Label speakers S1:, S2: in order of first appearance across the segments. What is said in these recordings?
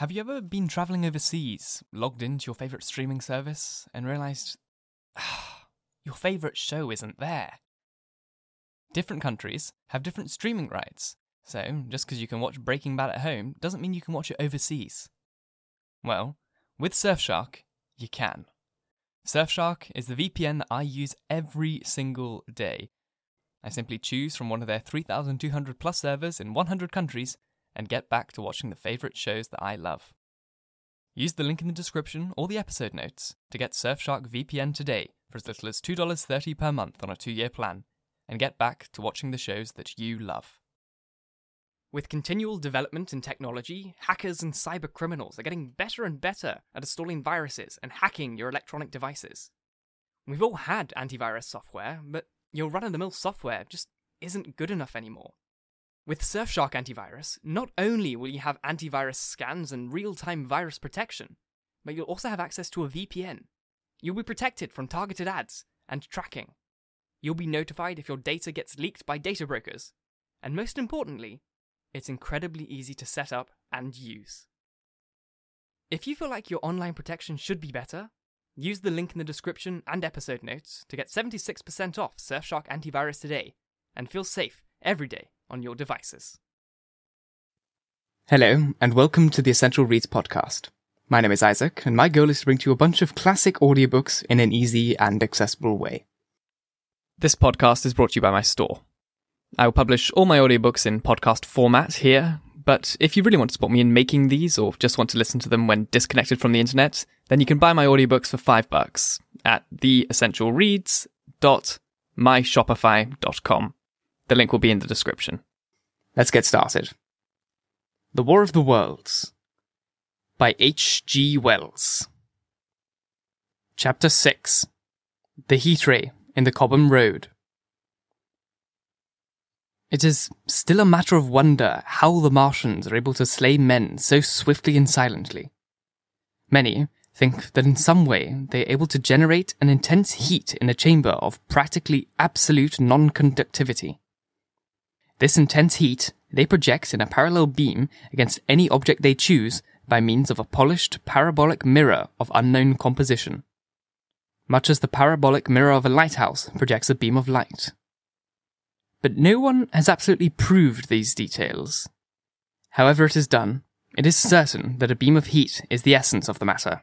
S1: Have you ever been traveling overseas, logged into your favorite streaming service, and realized your favorite show isn't there? Different countries have different streaming rights, so just because you can watch Breaking Bad at home doesn't mean you can watch it overseas. Well, with Surfshark, you can. Surfshark is the VPN that I use every single day. I simply choose from one of their 3,200 plus servers in 100 countries and get back to watching the favourite shows that I love. Use the link in the description or the episode notes to get Surfshark VPN today for as little as $2.30 per month on a two year plan and get back to watching the shows that you love.
S2: With continual development in technology, hackers and cyber criminals are getting better and better at installing viruses and hacking your electronic devices. We've all had antivirus software, but your run of the mill software just isn't good enough anymore. With Surfshark Antivirus, not only will you have antivirus scans and real time virus protection, but you'll also have access to a VPN. You'll be protected from targeted ads and tracking. You'll be notified if your data gets leaked by data brokers. And most importantly, it's incredibly easy to set up and use. If you feel like your online protection should be better, use the link in the description and episode notes to get 76% off Surfshark Antivirus today and feel safe every day on your devices.
S3: Hello, and welcome to the Essential Reads podcast. My name is Isaac, and my goal is to bring to you a bunch of classic audiobooks in an easy and accessible way.
S1: This podcast is brought to you by my store. I will publish all my audiobooks in podcast format here, but if you really want to support me in making these or just want to listen to them when disconnected from the internet, then you can buy my audiobooks for 5 bucks at theessentialreads.myshopify.com. The link will be in the description.
S3: Let's get started. The War of the Worlds by H.G. Wells. Chapter 6 The Heat Ray in the Chobham Road. It is still a matter of wonder how the Martians are able to slay men so swiftly and silently. Many think that in some way they are able to generate an intense heat in a chamber of practically absolute non-conductivity. This intense heat they project in a parallel beam against any object they choose by means of a polished parabolic mirror of unknown composition. Much as the parabolic mirror of a lighthouse projects a beam of light. But no one has absolutely proved these details. However it is done, it is certain that a beam of heat is the essence of the matter.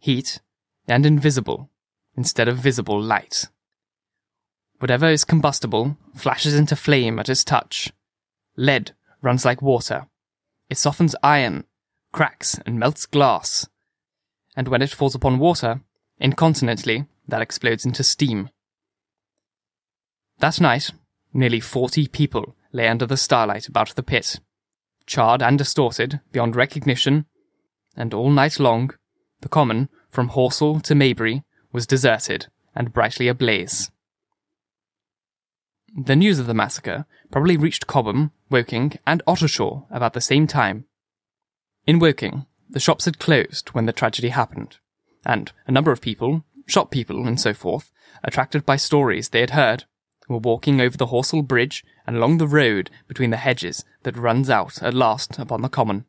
S3: Heat, and invisible, instead of visible light. Whatever is combustible flashes into flame at its touch. Lead runs like water. It softens iron, cracks, and melts glass. And when it falls upon water, incontinently, that explodes into steam. That night, nearly forty people lay under the starlight about the pit, charred and distorted beyond recognition, and all night long, the common, from Horsell to Maybury, was deserted and brightly ablaze. The news of the massacre probably reached Chobham, Woking, and Ottershaw about the same time. In Woking, the shops had closed when the tragedy happened, and a number of people, shop people and so forth, attracted by stories they had heard, were walking over the Horsell Bridge and along the road between the hedges that runs out at last upon the common.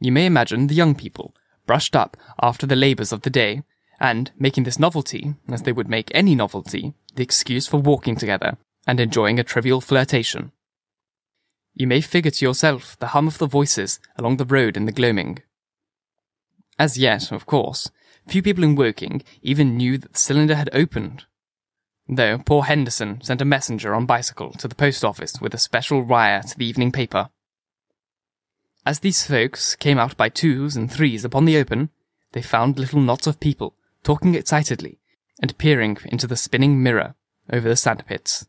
S3: You may imagine the young people, brushed up after the labours of the day, and making this novelty, as they would make any novelty, the excuse for walking together and enjoying a trivial flirtation. You may figure to yourself the hum of the voices along the road in the gloaming. As yet, of course, few people in Woking even knew that the cylinder had opened. Though poor Henderson sent a messenger on bicycle to the post office with a special wire to the evening paper. As these folks came out by twos and threes upon the open, they found little knots of people talking excitedly and peering into the spinning mirror over the sandpits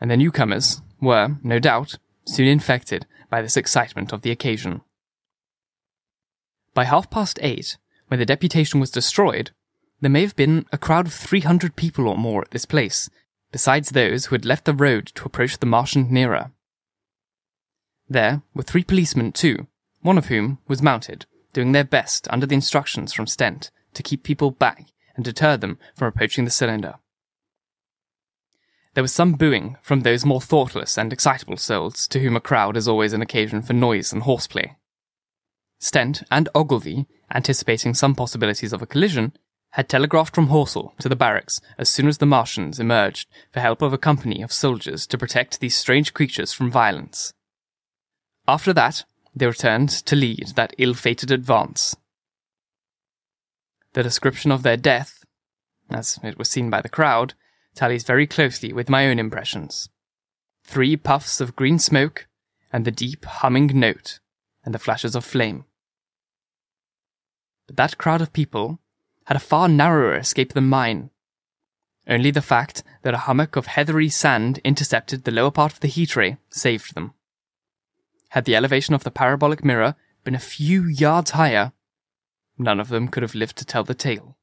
S3: and the newcomers were, no doubt, soon infected by this excitement of the occasion. By half past eight, when the deputation was destroyed, there may have been a crowd of 300 people or more at this place, besides those who had left the road to approach the Martian nearer. There were three policemen too, one of whom was mounted, doing their best under the instructions from Stent to keep people back and deter them from approaching the cylinder. There was some booing from those more thoughtless and excitable souls to whom a crowd is always an occasion for noise and horseplay. Stent and Ogilvy, anticipating some possibilities of a collision, had telegraphed from Horsell to the barracks as soon as the Martians emerged for help of a company of soldiers to protect these strange creatures from violence. After that, they returned to lead that ill fated advance. The description of their death, as it was seen by the crowd, tallies very closely with my own impressions. Three puffs of green smoke, and the deep humming note, and the flashes of flame. But that crowd of people had a far narrower escape than mine. Only the fact that a hummock of heathery sand intercepted the lower part of the heat ray saved them. Had the elevation of the parabolic mirror been a few yards higher, none of them could have lived to tell the tale.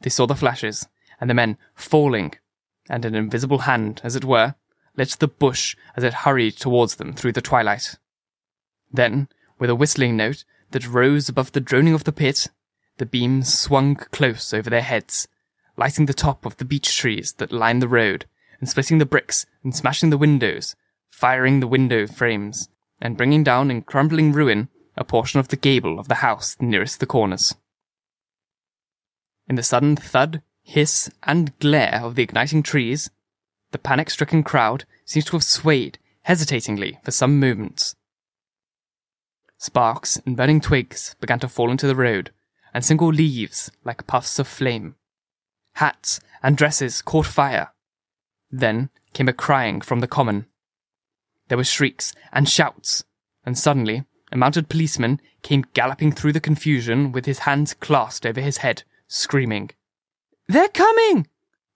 S3: They saw the flashes, and the men falling, and an invisible hand, as it were, lit the bush as it hurried towards them through the twilight. Then, with a whistling note that rose above the droning of the pit, the beams swung close over their heads, lighting the top of the beech trees that lined the road, and splitting the bricks and smashing the windows, firing the window frames, and bringing down in crumbling ruin a portion of the gable of the house nearest the corners. In the sudden thud, hiss, and glare of the igniting trees, the panic stricken crowd seems to have swayed hesitatingly for some moments. Sparks and burning twigs began to fall into the road, and single leaves like puffs of flame. Hats and dresses caught fire. Then came a crying from the common. There were shrieks and shouts, and suddenly a mounted policeman came galloping through the confusion with his hands clasped over his head, screaming. They're coming!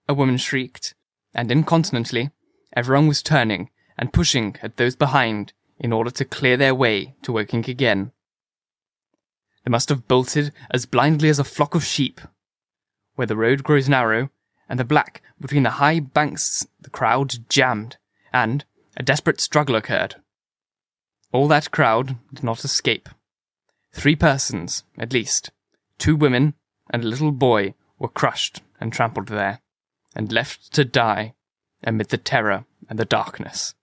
S3: A woman shrieked, and incontinently, everyone was turning and pushing at those behind in order to clear their way to Woking again. They must have bolted as blindly as a flock of sheep. Where the road grows narrow, and the black between the high banks the crowd jammed, and a desperate struggle occurred. All that crowd did not escape. Three persons, at least, two women and a little boy, were crushed and trampled there, and left to die amid the terror and the darkness.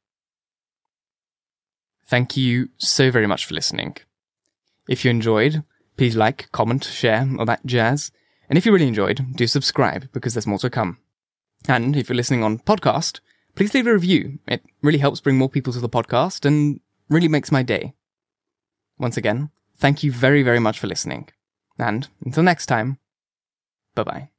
S3: Thank you so very much for listening. If you enjoyed, please like, comment, share, all that jazz. And if you really enjoyed, do subscribe because there's more to come. And if you're listening on podcast, please leave a review. It really helps bring more people to the podcast and really makes my day. Once again, thank you very, very much for listening. And until next time, bye bye.